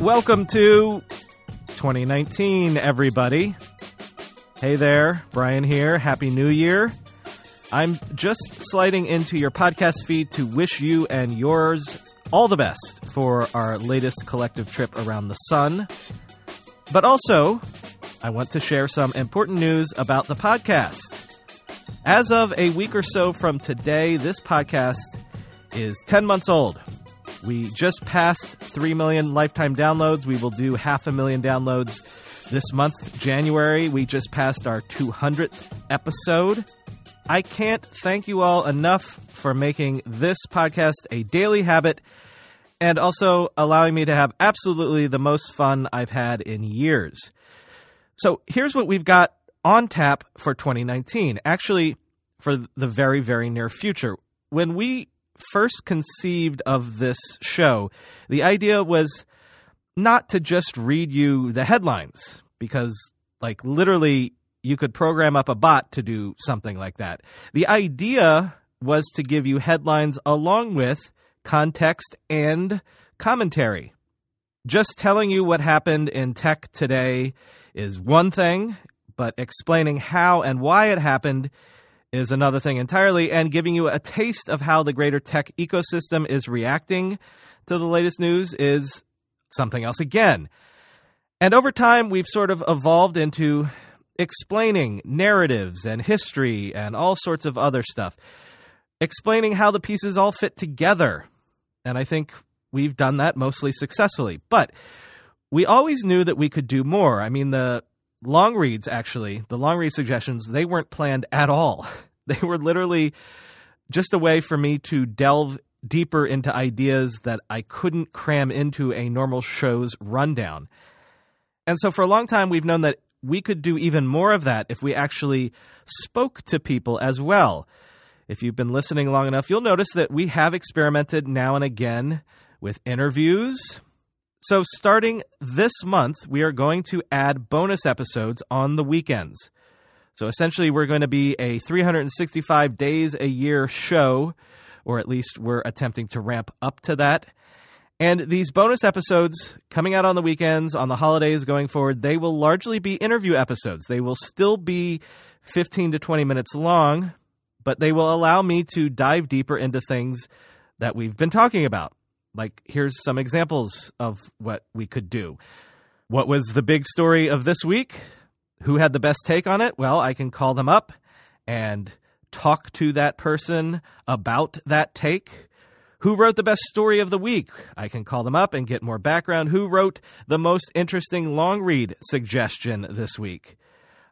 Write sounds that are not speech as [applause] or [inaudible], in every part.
Welcome to 2019, everybody. Hey there, Brian here. Happy New Year. I'm just sliding into your podcast feed to wish you and yours all the best for our latest collective trip around the sun. But also, I want to share some important news about the podcast. As of a week or so from today, this podcast is 10 months old. We just passed 3 million lifetime downloads. We will do half a million downloads this month, January. We just passed our 200th episode. I can't thank you all enough for making this podcast a daily habit and also allowing me to have absolutely the most fun I've had in years. So here's what we've got on tap for 2019. Actually, for the very, very near future. When we first conceived of this show, the idea was not to just read you the headlines, because, like, literally, you could program up a bot to do something like that. The idea was to give you headlines along with context and commentary. Just telling you what happened in tech today is one thing, but explaining how and why it happened is another thing entirely, and giving you a taste of how the greater tech ecosystem is reacting to the latest news is something else again. And over time, we've sort of evolved into explaining narratives and history and all sorts of other stuff, explaining how the pieces all fit together. And I think we've done that mostly successfully. But we always knew that we could do more. I mean, the long reads actually the long read suggestions they weren't planned at all. [laughs] They were literally just a way for me to delve deeper into ideas that i couldn't cram into a normal show's rundown. And so for a long time we've known that we could do even more of that if we actually spoke to people as well. If you've been listening long enough you'll notice that we have experimented now and again with interviews so, starting this month, we are going to add bonus episodes on the weekends. So, essentially, we're going to be a 365 days a year show, or at least we're attempting to ramp up to that. And these bonus episodes coming out on the weekends, on the holidays going forward, they will largely be interview episodes. They will still be 15 to 20 minutes long, but they will allow me to dive deeper into things that we've been talking about. Like, here's some examples of what we could do. What was the big story of this week? Who had the best take on it? Well, I can call them up and talk to that person about that take. Who wrote the best story of the week? I can call them up and get more background. Who wrote the most interesting long read suggestion this week?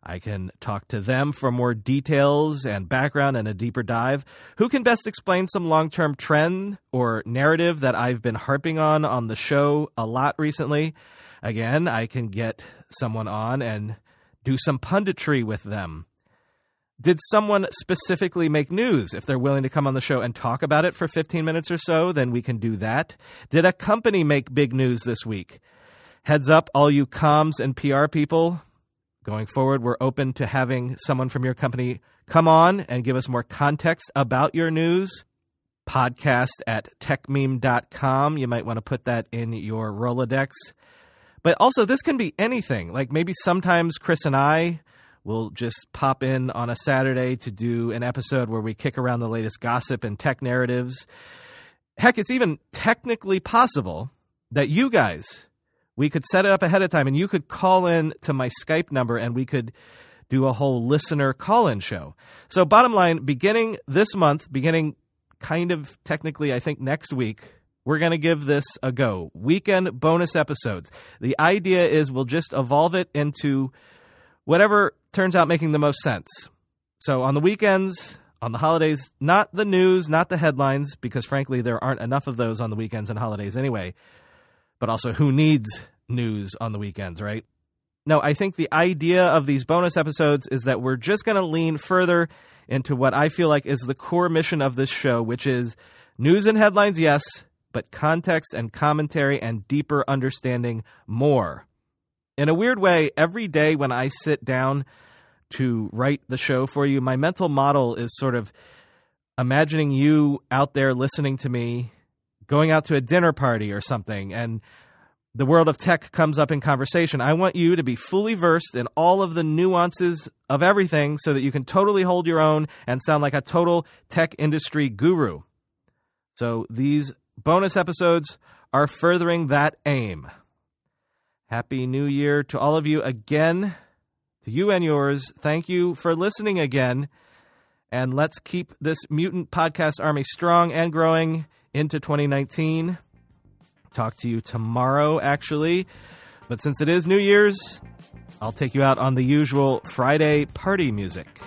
I can talk to them for more details and background and a deeper dive. Who can best explain some long term trend or narrative that I've been harping on on the show a lot recently? Again, I can get someone on and do some punditry with them. Did someone specifically make news? If they're willing to come on the show and talk about it for 15 minutes or so, then we can do that. Did a company make big news this week? Heads up, all you comms and PR people, Going forward, we're open to having someone from your company come on and give us more context about your news. Podcast at techmeme.com. You might want to put that in your Rolodex. But also, this can be anything. Like maybe sometimes Chris and I will just pop in on a Saturday to do an episode where we kick around the latest gossip and tech narratives. Heck, it's even technically possible that you guys we could set it up ahead of time and you could call in to my Skype number and we could do a whole listener call in show. So, bottom line, beginning this month, beginning kind of technically, I think next week, we're going to give this a go. Weekend bonus episodes. The idea is we'll just evolve it into whatever turns out making the most sense. So, on the weekends, on the holidays, not the news, not the headlines, because frankly, there aren't enough of those on the weekends and holidays anyway but also who needs news on the weekends, right? No, I think the idea of these bonus episodes is that we're just going to lean further into what I feel like is the core mission of this show, which is news and headlines, yes, but context and commentary and deeper understanding more. In a weird way, every day when I sit down to write the show for you, my mental model is sort of imagining you out there listening to me going out to a dinner party or something and the world of tech comes up in conversation, I want you to be fully versed in all of the nuances of everything so that you can totally hold your own and sound like a total tech industry guru. So these bonus episodes are furthering that aim. Happy New Year to all of you again. To you and yours, thank you for listening again. And let's keep this mutant podcast army strong and growing into 2019. Talk to you tomorrow, actually. But since it is New Year's, I'll take you out on the usual Friday party music.